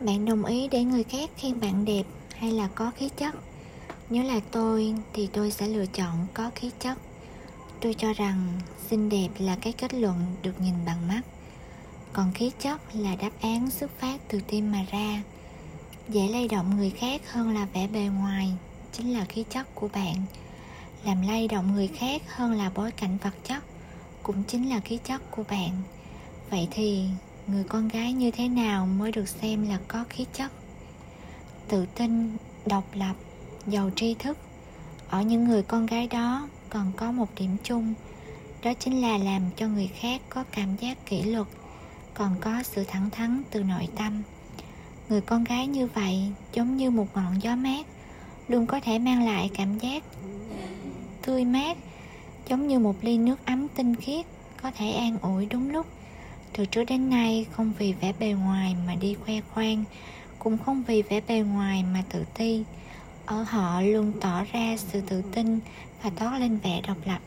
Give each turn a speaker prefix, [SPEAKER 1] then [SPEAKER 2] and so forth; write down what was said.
[SPEAKER 1] bạn đồng ý để người khác khen bạn đẹp hay là có khí chất? Nếu là tôi thì tôi sẽ lựa chọn có khí chất. Tôi cho rằng xinh đẹp là cái kết luận được nhìn bằng mắt. Còn khí chất là đáp án xuất phát từ tim mà ra. Dễ lay động người khác hơn là vẻ bề ngoài, chính là khí chất của bạn. Làm lay động người khác hơn là bối cảnh vật chất cũng chính là khí chất của bạn. Vậy thì người con gái như thế nào mới được xem là có khí chất? Tự tin, độc lập, giàu tri thức. Ở những người con gái đó còn có một điểm chung, đó chính là làm cho người khác có cảm giác kỷ luật, còn có sự thẳng thắn từ nội tâm. Người con gái như vậy giống như một ngọn gió mát, luôn có thể mang lại cảm giác tươi mát, giống như một ly nước ấm tinh khiết có thể an ủi đúng lúc từ trước đến nay không vì vẻ bề ngoài mà đi khoe khoang, cũng không vì vẻ bề ngoài mà tự ti. Ở họ luôn tỏ ra sự tự tin và toát lên vẻ độc lập.